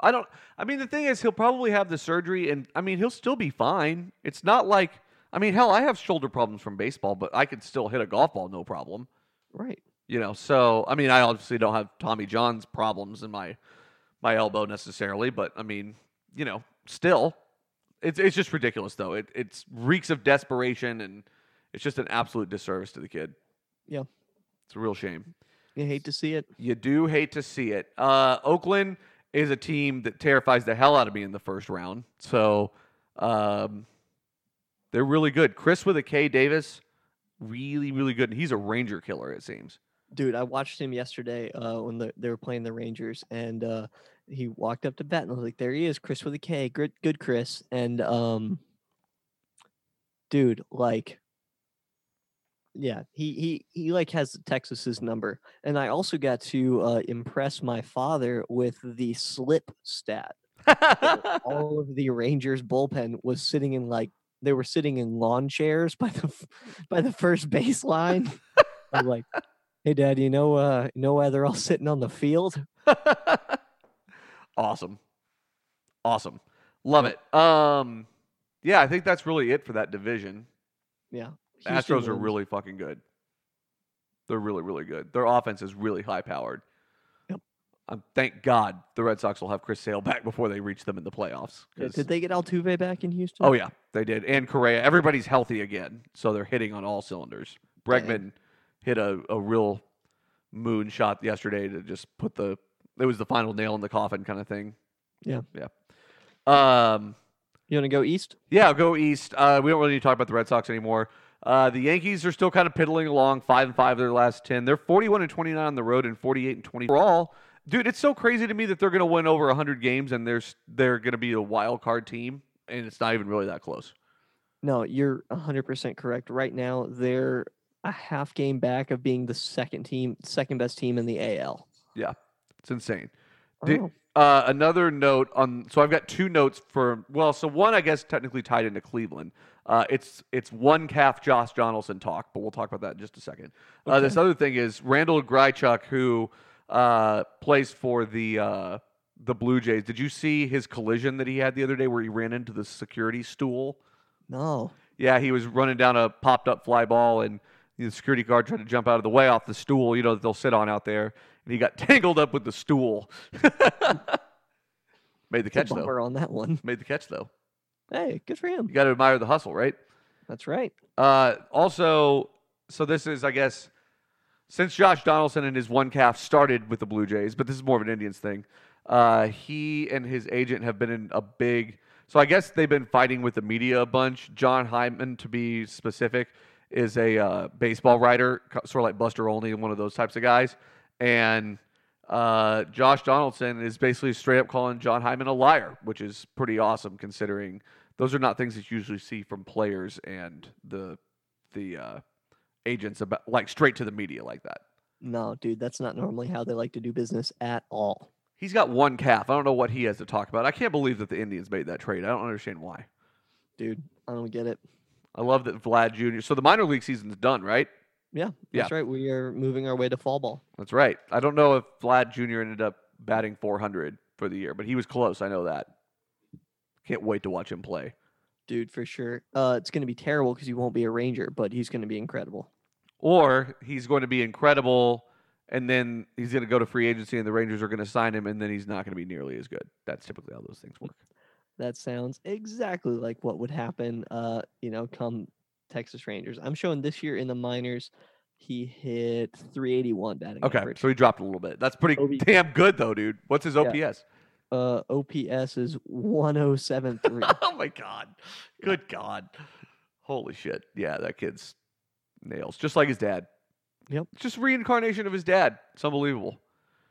I don't. I mean, the thing is, he'll probably have the surgery, and I mean, he'll still be fine. It's not like I mean, hell, I have shoulder problems from baseball, but I could still hit a golf ball no problem. Right. You know, so I mean, I obviously don't have Tommy John's problems in my my elbow necessarily, but I mean, you know, still, it's it's just ridiculous though. It it's reeks of desperation, and it's just an absolute disservice to the kid. Yeah. it's a real shame. You hate to see it. You do hate to see it. Uh, Oakland is a team that terrifies the hell out of me in the first round. So um, they're really good. Chris with a K Davis, really, really good. And he's a Ranger killer, it seems. Dude, I watched him yesterday uh, when the, they were playing the Rangers, and uh, he walked up to bat, and I was like, "There he is, Chris with a K, good, good, Chris." And um, dude, like, yeah, he he he like has Texas's number, and I also got to uh, impress my father with the slip stat. All of the Rangers bullpen was sitting in like they were sitting in lawn chairs by the by the first baseline. I'm like, hey, Dad, you know, uh, you know why they're all sitting on the field? (laughs) awesome. Awesome. Love it. Um yeah, I think that's really it for that division. Yeah. Astros Houston are really fucking good. They're really, really good. Their offense is really high powered. Yep. Um, thank God the Red Sox will have Chris Sale back before they reach them in the playoffs. 'cause- Did they get Altuve back in Houston? Oh yeah, they did. And Correa. Everybody's healthy again, so they're hitting on all cylinders. Dang. Bregman hit a, a real moon shot yesterday to just put the it was the final nail in the coffin kind of thing. Yeah. Yeah. Um You want to go east? yeah, I'll go east. Uh, we don't really need to talk about the Red Sox anymore. Uh, the Yankees are still kind of piddling along, five and five of their last ten. They're 41 and 29 on the road and 48 and 20 overall. Dude, it's so crazy to me that they're going to win over 100 games and they're they're going to be a wild card team, and it's not even really that close. No, you're 100% correct. Right now, they're a half game back of being the second team, second best team in the AL. It's insane. Did- Uh, another note on. So I've got two notes for. Well, so one I guess technically tied into Cleveland. Uh, it's it's one calf Josh Donaldson talk, but we'll talk about that in just a second. Uh, this other thing is Randal Grichuk, who uh, plays for the uh, the Blue Jays. Did you see his collision that he had the other day, where he ran into the security stool? No. Yeah, he was running down a popped up fly ball, and the security guard tried to jump out of the way off the stool, you know, that they'll sit on out there, and he got (laughs) tangled up with the stool. (laughs) Made the catch though. on that one. Made the catch though. Hey, good for him. You got to admire the hustle, right? That's right. Uh, also, so this is, I guess, since Josh Donaldson and his one calf started with the Blue Jays, but this is more of an Indians thing. Uh, he and his agent have been in a big. So I guess they've been fighting with the media a bunch. Jon Heyman, to be specific, is a uh, baseball writer, sort of like Buster Olney, one of those types of guys. And uh, Josh Donaldson is basically straight up calling Jon Heyman a liar, which is pretty awesome considering those are not things that you usually see from players and the the uh, agents about like straight to the media like that. No, dude, that's not normally how they like to do business at all. He's got one calf. I don't know what he has to talk about. I can't believe that the Indians made that trade. I don't understand why. Dude, I don't get it. I love that Vlad Jr. So the minor league season's done, right? Yeah, that's right. We are moving our way to fall ball. That's right. I don't know if Vlad Jr. ended up batting 400 for the year, but he was close. I know that. Can't wait to watch him play. Dude, for sure. Uh, it's going to be terrible because he won't be a Ranger, but he's going to be incredible. Or he's going to be incredible, and then he's going to go to free agency, and the Rangers are going to sign him, and then he's not going to be nearly as good. That's typically how those things work. That sounds exactly like what would happen, uh, you know, come Texas Rangers. I'm showing this year in the minors, he hit 381 batting Okay, average. so he dropped a little bit. That's pretty OB damn good, though, dude. What's his Yeah. OPS? Uh, OPS is (laughs) 1073. oh my god, good god, holy shit! Yeah, that kid's nails, just like his dad. Yep. just reincarnation of his dad. It's unbelievable.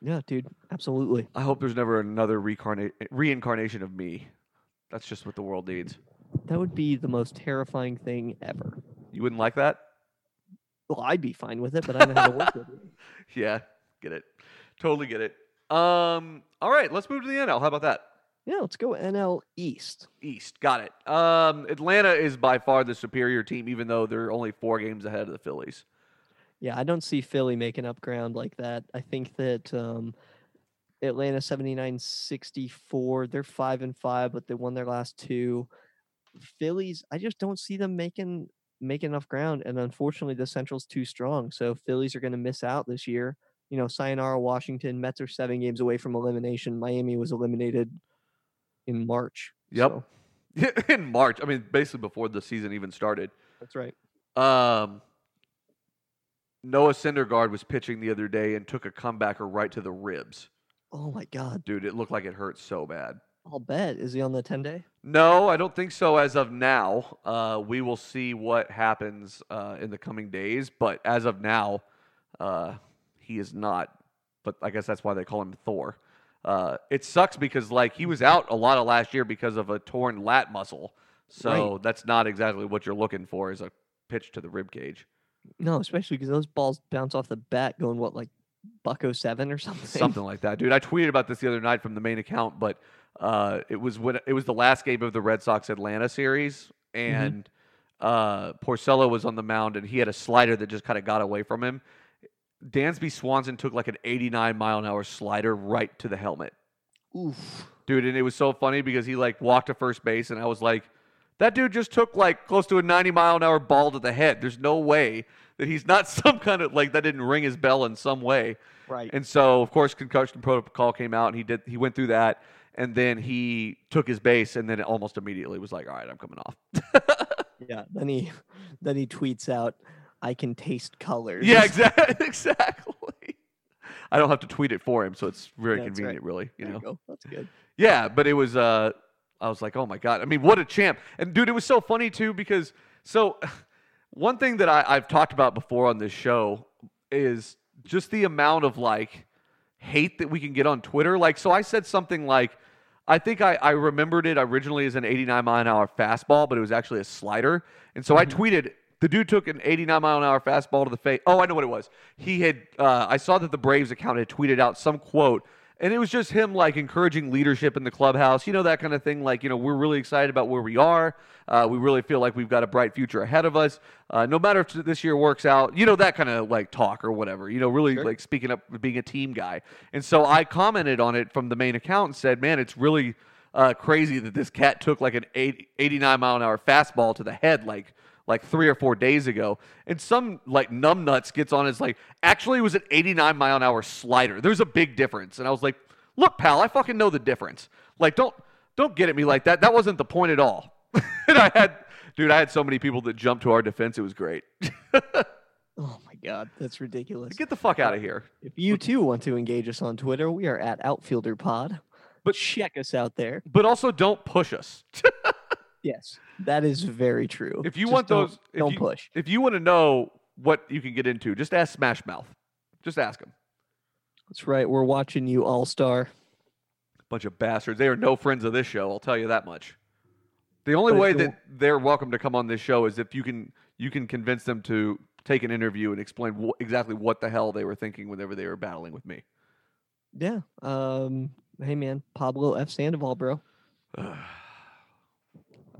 yeah, dude, absolutely. I hope there's never another reincarnation of me. That's just what the world needs. That would be the most terrifying thing ever. You wouldn't like that? Well, I'd be fine with it, but I don't know how to work with it. (laughs) Yeah, get it. Totally get it. Um, all right, let's move to the NL. How about that? Yeah, let's go NL East. East, got it. Um, Atlanta is by far the superior team, even though they're only four games ahead of the Phillies. Yeah, I don't see Philly making up ground like that. I think that um, Atlanta 79 64, they're 5 and 5, but they won their last two. Phillies, I just don't see them making making enough ground and unfortunately the Central's too strong. So Phillies are going to miss out this year. You know, sayonara Washington, Mets are 7 games away from elimination. Miami was eliminated in March. Yep. so (laughs) in March. I mean, basically before the season even started. that's right. Um, Noah Syndergaard was pitching the other day and took a comebacker right to the ribs. Oh my god. Dude, it looked like it hurt so bad. I'll bet. Is he on the 10 day? No, I don't think so as of now. Uh, we will see what happens uh, in the coming days, but as of now, uh, he is not. But I guess that's why they call him Thor. Uh, it sucks because like he was out a lot of last year because of a torn lat muscle. So that's not exactly what you're looking for is a pitch to the rib cage. No, especially because those balls bounce off the bat going what like Bucko seven or something. something like that, dude. I tweeted about this the other night from the main account, but uh, it was when it was the last game of the Red Sox Atlanta series, and uh, Porcello was on the mound, and he had a slider that just kind of got away from him. Dansby Swanson took like an 89 mile an hour slider right to the helmet, Oof. dude, and it was so funny because he like walked to first base, and I was like. That dude just took like close to a 90 mile an hour ball to the head. There's no way that he's not (laughs) some kind of like that didn't ring his bell in some way. Right. And so, of course, concussion protocol came out, and he did. He went through that, and then he took his base, and then it almost immediately was like, "All right, I'm coming off." (laughs) yeah. Then he then he tweets out, "I can taste colors." yeah, (laughs) exactly. (laughs) Exactly. I don't have to tweet it for him, so it's very That's right. convenient, really. You There know. you go. That's good. Yeah, but it was. Uh, I was like, "Oh my god!" I mean, what a champ! And dude, it was so funny too because so. (sighs) One thing that I, I've talked about before on this show is just the amount of like hate that we can get on Twitter. Like, so I said something like, I think I, I remembered it originally as an 89 mile an hour fastball, but it was actually a slider. And so I tweeted, the dude took an 89 mile an hour fastball to the face. Oh, I know what it was. He had, uh, I saw that the Braves account had tweeted out some quote, and it was just him like encouraging leadership in the clubhouse, you know, that kind of thing. Like, you know, we're really excited about where we are. Uh, we really feel like we've got a bright future ahead of us. Uh, no matter if this year works out, you know, that kind of like talk or whatever, you know, really like speaking up, being a team guy. And so I commented on it from the main account and said, man, it's really uh, crazy that this cat took like an 80, 89 mile an hour fastball to the head, like, like three or four days ago. And some like numbnuts gets on is like, actually it was an 89 mile an hour slider. There's a big difference. And I was like, look, pal, I fucking know the difference. Like, don't don't get at me like that. That wasn't the point at all. (laughs) and I had dude, I had so many people that jumped to our defense. It was great. (laughs) Oh my god, that's ridiculous. Get the fuck out of here. If you too want to engage us on Twitter, we are at Outfielder Pod. But check us out there. But also don't push us. (laughs) Yes, that is very true. If you Just want don't- those if don't you- push. If you want to know what you can get into, just ask Smash Mouth. Just ask him. That's right. We're watching you, All Star. Bunch of bastards. They are no friends of this show. I'll tell you that much. The only But way that they're welcome to come on this show is if you can you can convince them to take an interview and explain wh- exactly what the hell they were thinking whenever they were battling with me. Yeah. Um. Hey man, Pablo F. Sandoval, bro. (sighs)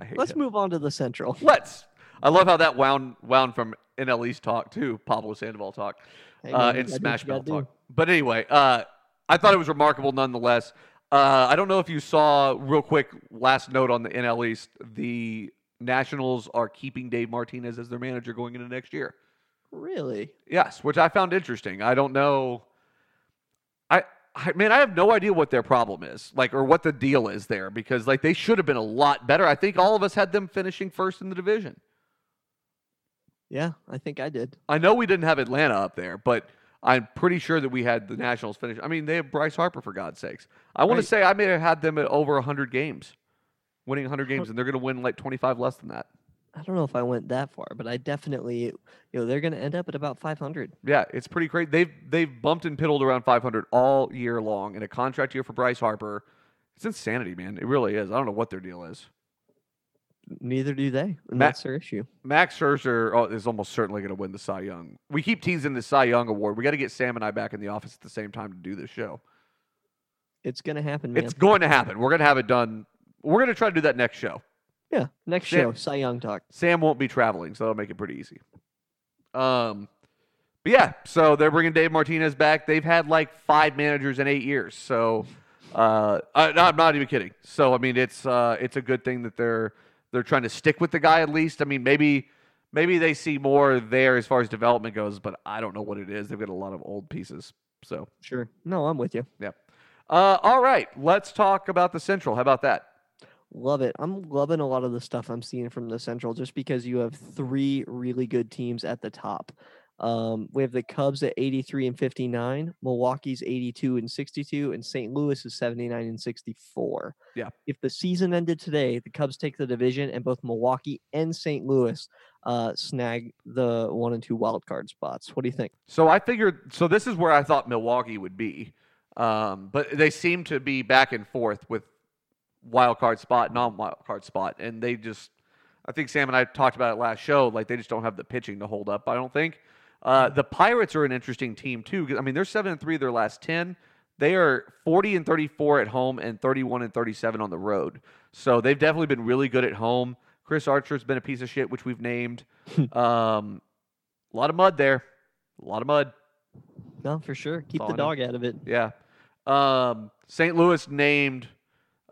I hate Let's him. move on to the Central. (laughs) Let's. I love how that wound wound from NL East talk to Pablo Sandoval talk Hey, uh, man, and gotta do what Smash Mouth talk. But anyway, uh, I thought it was remarkable nonetheless. Uh, I don't know if you saw real quick last note on the NL East. The Nationals are keeping Dave Martinez as their manager going into next year. Really? Yes, which I found interesting. I don't know. I, man, I have no idea what their problem is, like, or what the deal is there, because like they should have been a lot better. I think all of us had them finishing first in the division. Yeah, I think I did. I know we didn't have Atlanta up there, but I'm pretty sure that we had the Nationals finish. I mean, they have Bryce Harper for God's sakes. I want Right. to say I may have had them at over 100 games, winning 100 games, and they're going to win like 25 less than that. I don't know if I went that far, but I definitely, you know, they're going to end up at about 500. Yeah, it's pretty great. They've they've bumped and piddled around 500 all year long in a contract year for Bryce Harper. It's insanity, man. It really is. I don't know what their deal is. Neither do they, and Ma- that's their issue. Max Scherzer oh, is almost certainly going to win the Cy Young. We keep teasing the Cy Young award. We got to get Sam and I back in the office at the same time to do this show. It's going to happen, man. It's going to happen. We're going to have it done. We're going to try to do that next show. Yeah, next Sam- show, Cy Young talk. Sam won't be traveling, so that'll make it pretty easy. Um, but yeah, so they're bringing Dave Martinez back. They've had like five managers in eight years, so uh, I, I'm not even kidding. So I mean, it's uh, it's a good thing that they're they're trying to stick with the guy at least. I mean, maybe maybe they see more there as far as development goes, but I don't know what it is. They've got a lot of old pieces, so Sure. No, I'm with you. yeah. Uh, all right, let's talk about the Central. How about that? Love it. I'm loving a lot of the stuff I'm seeing from the Central just because you have three really good teams at the top. Um, we have the Cubs at 83 and 59, Milwaukee's 82 and 62, and St. Louis is 79 and 64. Yeah. If the season ended today, the Cubs take the division, and both Milwaukee and St. Louis uh, snag the one and two wild card spots. What do you think? So I figured. So this is where I thought Milwaukee would be, um, but they seem to be back and forth with wild card spot, non wild card spot, and they just. I think Sam and I talked about it last show. Like they just don't have the pitching to hold up. I don't think. Uh, the Pirates are an interesting team too. I mean, they're seven and three their last ten. They are forty and thirty-four at home and thirty-one and thirty-seven on the road. So they've definitely been really good at home. Chris Archer's been a piece of shit, which we've named. (laughs) um, a lot of mud there. A lot of mud. No, for sure. Keep the dog out of it. Yeah. Um, St. Louis named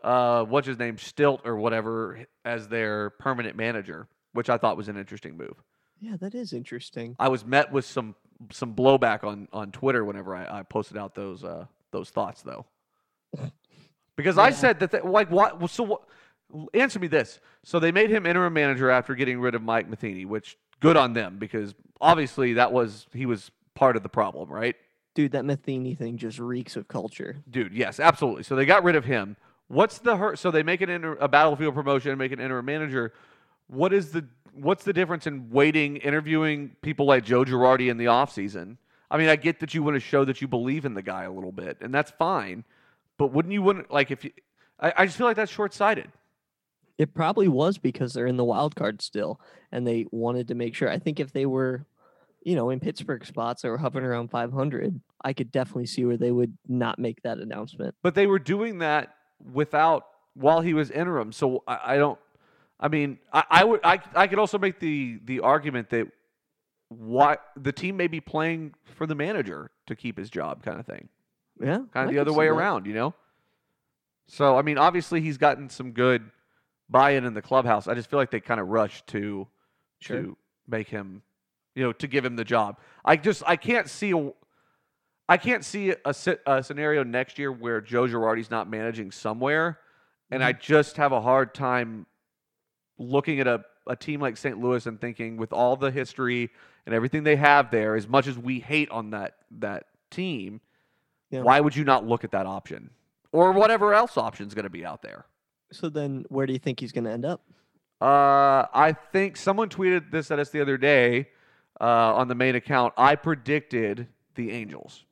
uh, what's his name, Stilt or whatever, as their permanent manager, which I thought was an interesting move. Yeah, that is interesting. I was met with some some blowback on on Twitter whenever I, I posted out those uh, those thoughts though, (laughs) because I said that they, like what so what. Answer me this. So they made him interim manager after getting rid of Mike Matheny, which good on them because obviously that was he was part of the problem, right? Dude, that Matheny thing just reeks of culture. Dude, yes, absolutely. So they got rid of him. What's the hurt? So they make an inter, a battlefield promotion and make an interim manager. What is the what's the difference in waiting, interviewing people like Joe Girardi in the offseason? I mean, I get that you want to show that you believe in the guy a little bit, and that's fine. But wouldn't you want like if you? I, I just feel like that's short sighted. It probably was because they're in the wild card still, and they wanted to make sure. I think if they were, you know, in Pittsburgh spots or hovering around 500, I could definitely see where they would not make that announcement. But they were doing that without while he was interim. So I, I don't. I mean, I, I would. I I could also make the the argument that why the team may be playing for the manager to keep his job, kind of thing. Yeah, kind I of the other way that. around, you know. So I mean, obviously he's gotten some good buy-in in the clubhouse. I just feel like they kind of rushed to Sure. to make him, you know, to give him the job. I just I can't see a I can't see a, a scenario next year where Joe Girardi's not managing somewhere, and Mm-hmm. I just have a hard time looking at a, a team like St. Louis and thinking with all the history and everything they have there, as much as we hate on that that team, Yeah. why would you not look at that option or whatever else option's going to be out there? So then, where do you think he's going to end up? Uh, I think someone tweeted this at us the other day uh, on the main account. I predicted the Angels.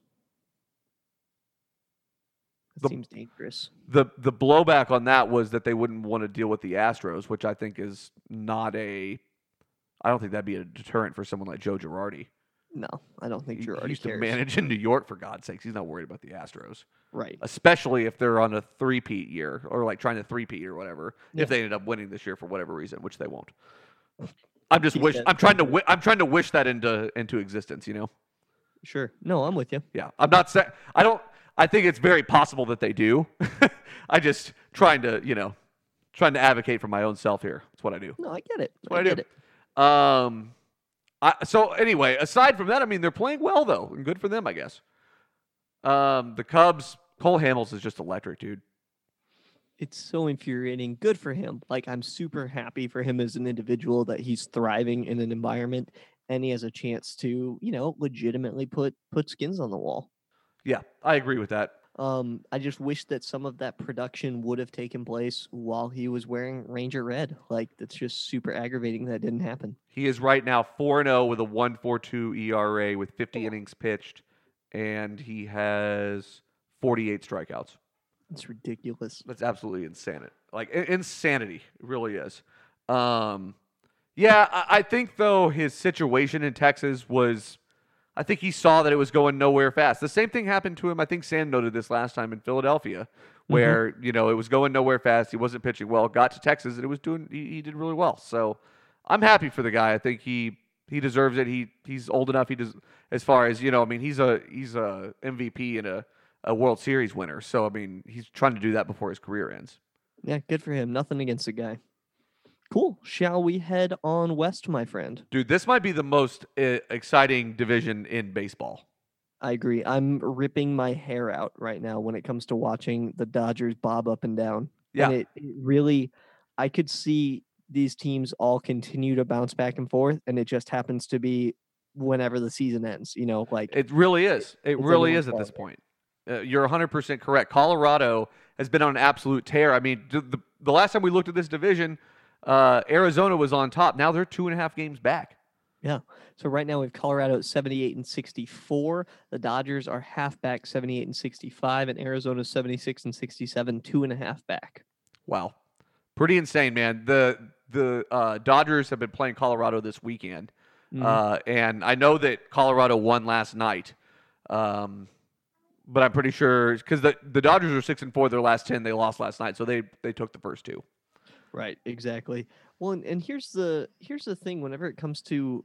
The- seems dangerous. the The blowback on that was that they wouldn't want to deal with the Astros, which I think is not a. I don't think that'd be a deterrent for someone like Joe Girardi. No, I don't think He, he used cares. to manage in New York for God's sakes. He's not worried about the Astros. Right. especially if they're on a three-peat year or like trying to three-peat or whatever. Yeah. If they ended up winning this year for whatever reason, which they won't. I'm just He wish I'm trying to wi- I'm trying to wish that into into existence. You know? Sure. No, I'm with you. Yeah. I'm not saying I don't. I think it's very possible that they do. (laughs) I just trying to you know trying to advocate for my own self here. That's what I do. No, I get it. That's what I I do. it. Um. I, so anyway, aside from that, I mean they're playing well though, and good for them, I guess. Um, the Cubs, Cole Hamels is just electric, dude. It's so infuriating. Good for him. Like I'm super happy for him as an individual that he's thriving in an environment and he has a chance to, you know, legitimately put put skins on the wall. Yeah, I agree with that. Um, I just wish that some of that production would have taken place while he was wearing Ranger red. Like that's just super aggravating that didn't happen. He is right now 4 0 with a 1.42 ERA with 50 innings pitched, and he has 48 strikeouts. It's ridiculous. That's absolutely insanity. Like i- insanity, it really is. Um, yeah, I, I think though his situation in Texas was, I think he saw that it was going nowhere fast. The same thing happened to him. I think Sam noted this last time in Philadelphia, mm-hmm. where you know it was going nowhere fast. He wasn't pitching well. Got to Texas and it was doing. He, he did really well. So I'm happy for the guy. I think he he deserves it. He he's old enough. He does as far as you know. I mean, he's a he's a MVP and a a World Series winner. So I mean, he's trying to do that before his career ends. Yeah, good for him. Nothing against the guy. Cool. Shall we head on west, my friend? Dude, this might be the most uh, exciting division in baseball. I agree. I'm ripping my hair out right now when it comes to watching the Dodgers bob up and down. Yeah. And it, it really, I could see these teams all continue to bounce back and forth, and it just happens to be whenever the season ends. You know, like It really is. It It's really is at this point. Uh, you're 100% correct. Colorado has been on an absolute tear. I mean, the, the last time we looked at this division, uh, Arizona was on top. Now they're two and a half games back. Yeah. So right now we have Colorado at 78 and 64. The Dodgers are half back 78 and 65, and Arizona 76 and 67, two and a half back. Wow. Pretty insane, man. The the uh, Dodgers have been playing Colorado this weekend. Mhm. Uh, and I know that Colorado won last night. Um, but I'm pretty sure because the, the Dodgers are six and four, their last ten, they lost last night, so they they took the first two. Right, exactly. Well, and, and here's the here's the thing. Whenever it comes to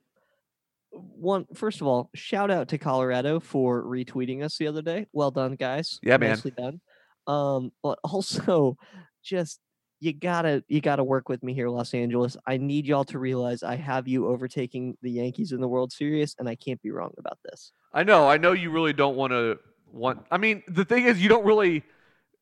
one, first of all, shout out to Colorado for retweeting us the other day. Well done, guys. Yeah, man. Nicely done. Um, but (laughs) also, just you gotta you gotta work with me here, Los Angeles. I need y'all to realize I have you overtaking the Yankees in the World Series, and I can't be wrong about this. I know, I know you really don't want to want. I mean, the thing is, you don't really.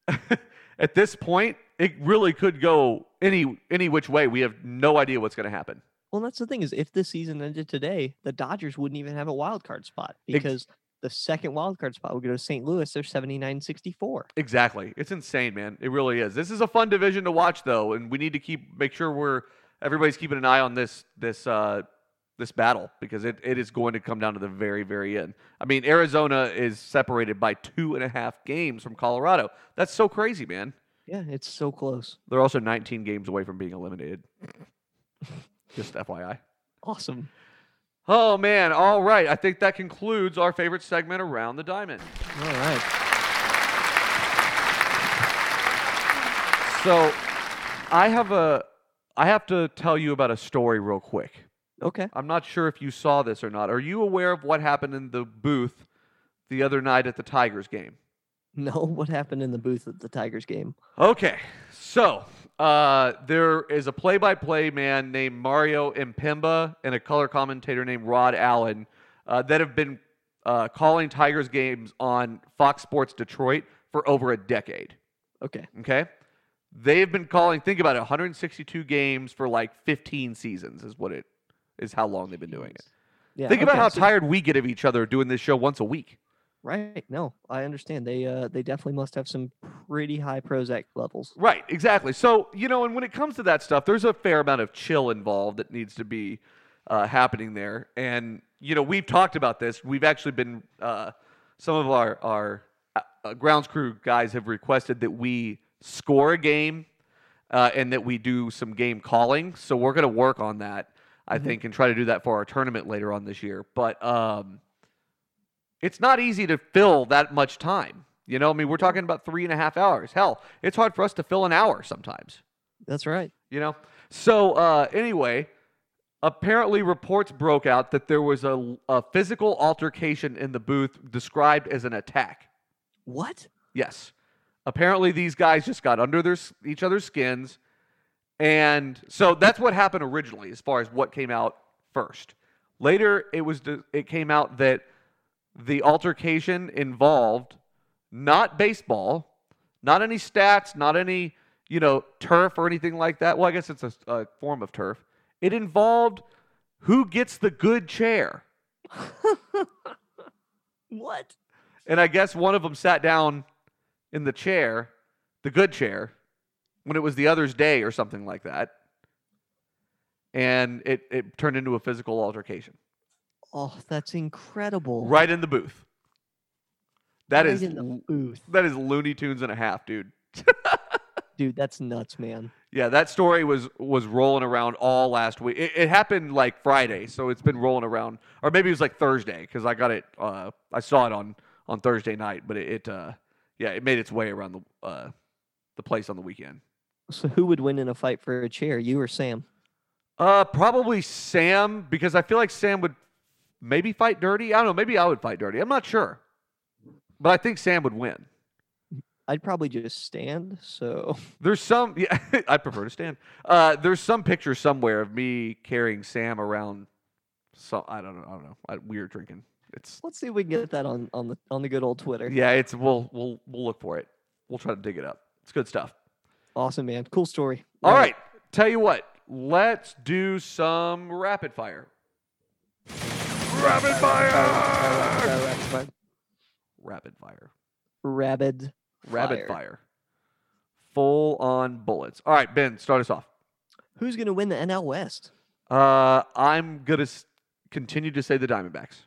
(laughs) at this point, it really could go any any which way. We have no idea what's going to happen. Well, that's the thing is, if the season ended today, the Dodgers wouldn't even have a wild card spot Ex- because the second wild card spot would go to St. Louis. They're 79 64. Exactly. It's insane, man. It really is. This is a fun division to watch, though, and we need to keep make sure we're everybody's keeping an eye on this this uh, this battle because it, it is going to come down to the very very end. I mean, Arizona is separated by two and a half games from Colorado. That's so crazy, man. Yeah, it's so close. They're also 19 games away from being eliminated. (laughs) Just FYI. Awesome. Oh man! All right, I think that concludes our favorite segment around the diamond. All right. So, I have a, I have to tell you about a story real quick. Okay. I'm not sure if you saw this or not. Are you aware of what happened in the booth the other night at the Tigers game? (laughs) No, what happened in the booth at the Tigers game? Okay, so uh, there is a play-by-play man named Mario Impemba and a color commentator named Rod Allen uh, that have been uh, calling Tigers games on Fox Sports Detroit for over a decade. Okay. Okay, they have been calling. Think about it: 162 games for like 15 seasons is what it is. How long they've been doing it? Yeah. Think about how so- tired we get of each other doing this show once a week. Right. No, I understand. They uh they definitely must have some pretty high Prozac levels. Right, exactly. So, you know, and when it comes to that stuff, there's a fair amount of chill involved that needs to be uh, happening there. And, you know, we've talked about this. We've actually been, uh, some of our, our uh, uh, grounds crew guys have requested that we score a game uh, and that we do some game calling. So we're going to work on that, I Mhm. think, and try to do that for our tournament later on this year. But um, it's not easy to fill that much time. You know, I mean, we're talking about three and a half hours. Hell, it's hard for us to fill an hour sometimes. That's right. You know. So uh, anyway, apparently reports broke out that there was a, a physical altercation in the booth described as an attack. What? Yes. Apparently, these guys just got under their each other's skins, and so that's what happened originally, as far as what came out first. Later, it was it came out that the altercation involved not baseball, not any stats, not any you know turf or anything like that. Well, I guess it's a form of turf. It involved who gets the good chair. (laughs) What? And I guess one of them sat down in the chair, the good chair, when it was the other's day or something like that. And it, it turned into a physical altercation Oh, that's incredible. right in the booth. That Right is in the booth. that is Looney Tunes and a half, dude. (laughs) Dude, that's nuts, man. Yeah, that story was was rolling around all last week. It, it happened like Friday, so it's been rolling around, or maybe it was like Thursday because I got it. Uh, I saw it on on Thursday night, but it, it uh, yeah, it made its way around the uh, the place on the weekend. So who would win in a fight for a chair, you or Sam? Uh, probably Sam because I feel like Sam would maybe fight Dirty. I don't know. Maybe I would fight Dirty. I'm not sure, but I think Sam would win. I'd probably just stand. So (laughs) There's some. (laughs) Yeah, I prefer to stand. Uh, there's some picture somewhere of me carrying Sam around. So I don't know. I don't know. I, weird drinking. It's let's see if we can get that on on the on the good old Twitter. yeah. It's we'll we'll we'll look for it. We'll try to dig it up. It's good stuff. Awesome, man. Cool story. All right. Tell you what. Let's do some rapid fire. Rapid fire. Uh, rapid fire. Rapid fire. Rabid. Rapid Fire. fire. Full on bullets. All right, Ben, start us off. Who's gonna win the NL West? Uh, I'm gonna s- continue to say the Diamondbacks.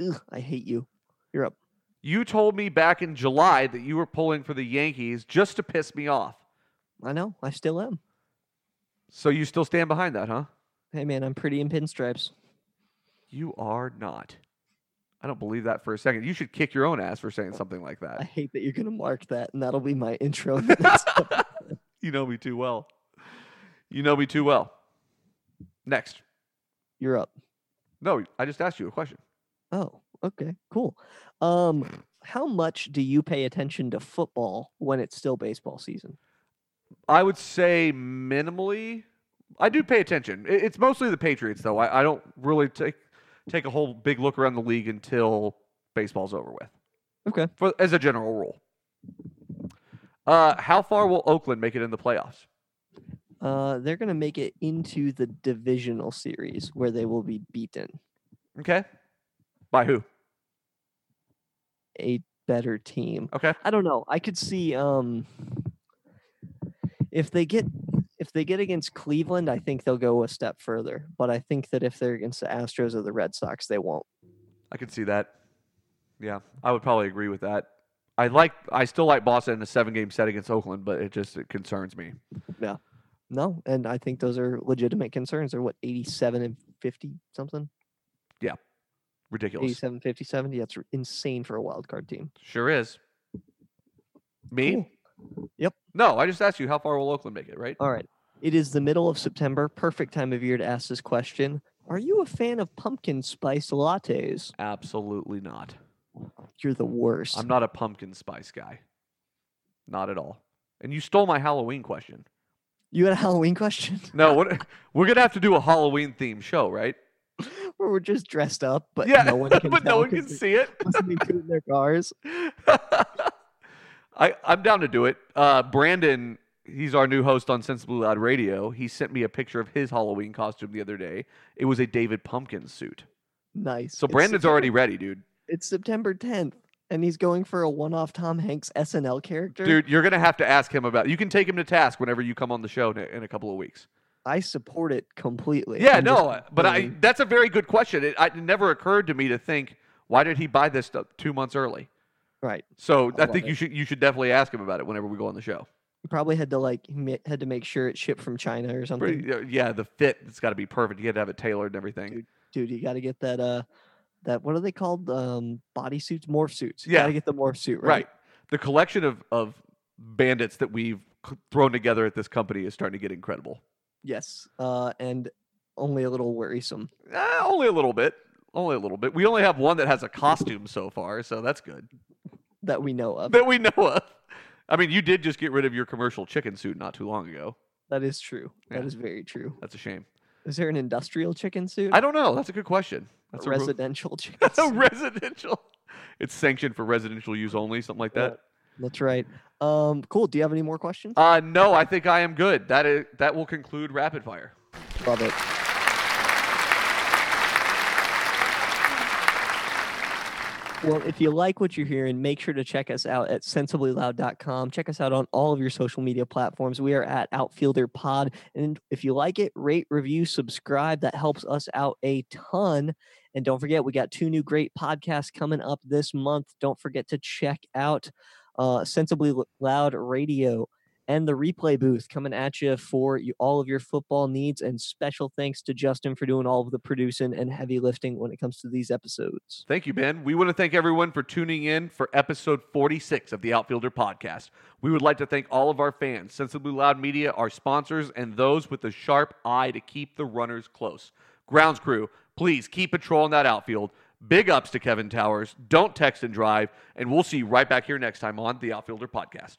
Ugh, I hate you. You're up. You told me back in July that you were pulling for the Yankees just to piss me off. I know. I still am. So you still stand behind that, huh? Hey, man. I'm pretty in pinstripes. You are not. I don't believe that for a second. You should kick your own ass for saying something like that. I hate that you're gonna mark that, and that'll be my intro. to. (laughs) (laughs) You know me too well. You know me too well. Next. you're up. No, I just asked you a question. Oh, okay, cool. Um, how much do you pay attention to football when it's still baseball season? I would say minimally. I do pay attention. It's mostly the Patriots, though. I, I don't really take take a whole big look around the league until baseball's over with. Okay. For as a general rule. Uh, how far will Oakland make it in the playoffs? Uh, they're gonna make it into the divisional series where they will be beaten Okay. By who? a better team. Okay. I don't know. I could see um if they get if they get against Cleveland, I think they'll go a step further. But I think that if they're against the Astros or the Red Sox, they won't. I could see that. Yeah, I would probably agree with that. I like. I still like Boston in a seven-game set against Oakland, but it just it concerns me. Yeah. No, and I think those are legitimate concerns. They're what 87 and 50 something. Yeah. Ridiculous. 87 57. Yeah, it's insane for a wild card team. Sure is. Me? Cool. Yep. No, I just asked you how far will Oakland make it, right? All right. It is the middle of September. Perfect time of year to ask this question. Are you a fan of pumpkin spice lattes? Absolutely not. You're the worst. I'm not a pumpkin spice guy. Not at all. And you stole my Halloween question. You had a Halloween question (laughs) No, what we're gonna have to do a Halloween themed show, right? where we're just dressed up, but yeah, no one can (laughs) but no one can see it. listening to it in their (laughs) cars. I, I'm down to do it. Uh, Brandon, he's our new host on Sensibly Loud Radio. He sent me a picture of his Halloween costume the other day. It was a David Pumpkin suit. Nice. So It's Brandon's September- already ready, dude. It's September 10th, and he's going for a one-off Tom Hanks SNL character. Dude, you're gonna have to ask him about. You can take him to task whenever you come on the show in a, in a couple of weeks. I support it completely. Yeah, I'm just no, but I that's a very good question. It, it never occurred to me to think why did he buy this stuff two months early? right. So I love think you should you should definitely ask him about it whenever we go on the show. You probably had to like had to make sure it shipped from China or something. Pretty- yeah, the fit it's got to be perfect. You had to have it tailored and everything. Dude, Dude, you got to get that uh that what are they called? Um bodysuits, morph suits. You Yeah. got to get the morph suit, right. right? The collection of of bandits that we've thrown together at this company is starting to get incredible. Yes. Uh and only a little worrisome. Eh, only a little bit. Only a little bit. We only have one that has a costume so far, so that's good. that we know of. That we know of. I mean, you did just get rid of your commercial chicken suit not too long ago. That is true. That Yeah. is very true. That's a shame. Is there an industrial chicken suit? I don't know. That's a good question. That's a a residential (laughs) chicken That's a residential. It's sanctioned for residential use only, something like that. That's right. Um cool. Do you have any more questions? Uh, no, I think I am good. That is that will conclude rapid fire. Love it. Well, if you like what you're hearing, make sure to check us out at sensiblyloud.com. Check us out on all of your social media platforms. We are at Outfielder Pod. And if you like it, rate, review, subscribe. That helps us out a ton. And don't forget, we got two new great podcasts coming up this month. Don't forget to check out uh, Sensibly Loud Radio and the replay booth coming at you for you, all of your football needs. And special thanks to Justin for doing all of the producing and heavy lifting when it comes to these episodes. Thank you, Ben. We want to thank everyone for tuning in for episode 46 of the Outfielder podcast. We would like to thank all of our fans, Sensibly Loud Media, our sponsors, and those with a sharp eye to keep the runners close. Grounds crew, please keep patrolling that outfield. Big ups to Kevin Towers. Don't text and drive. And we'll see you right back here next time on the Outfielder podcast.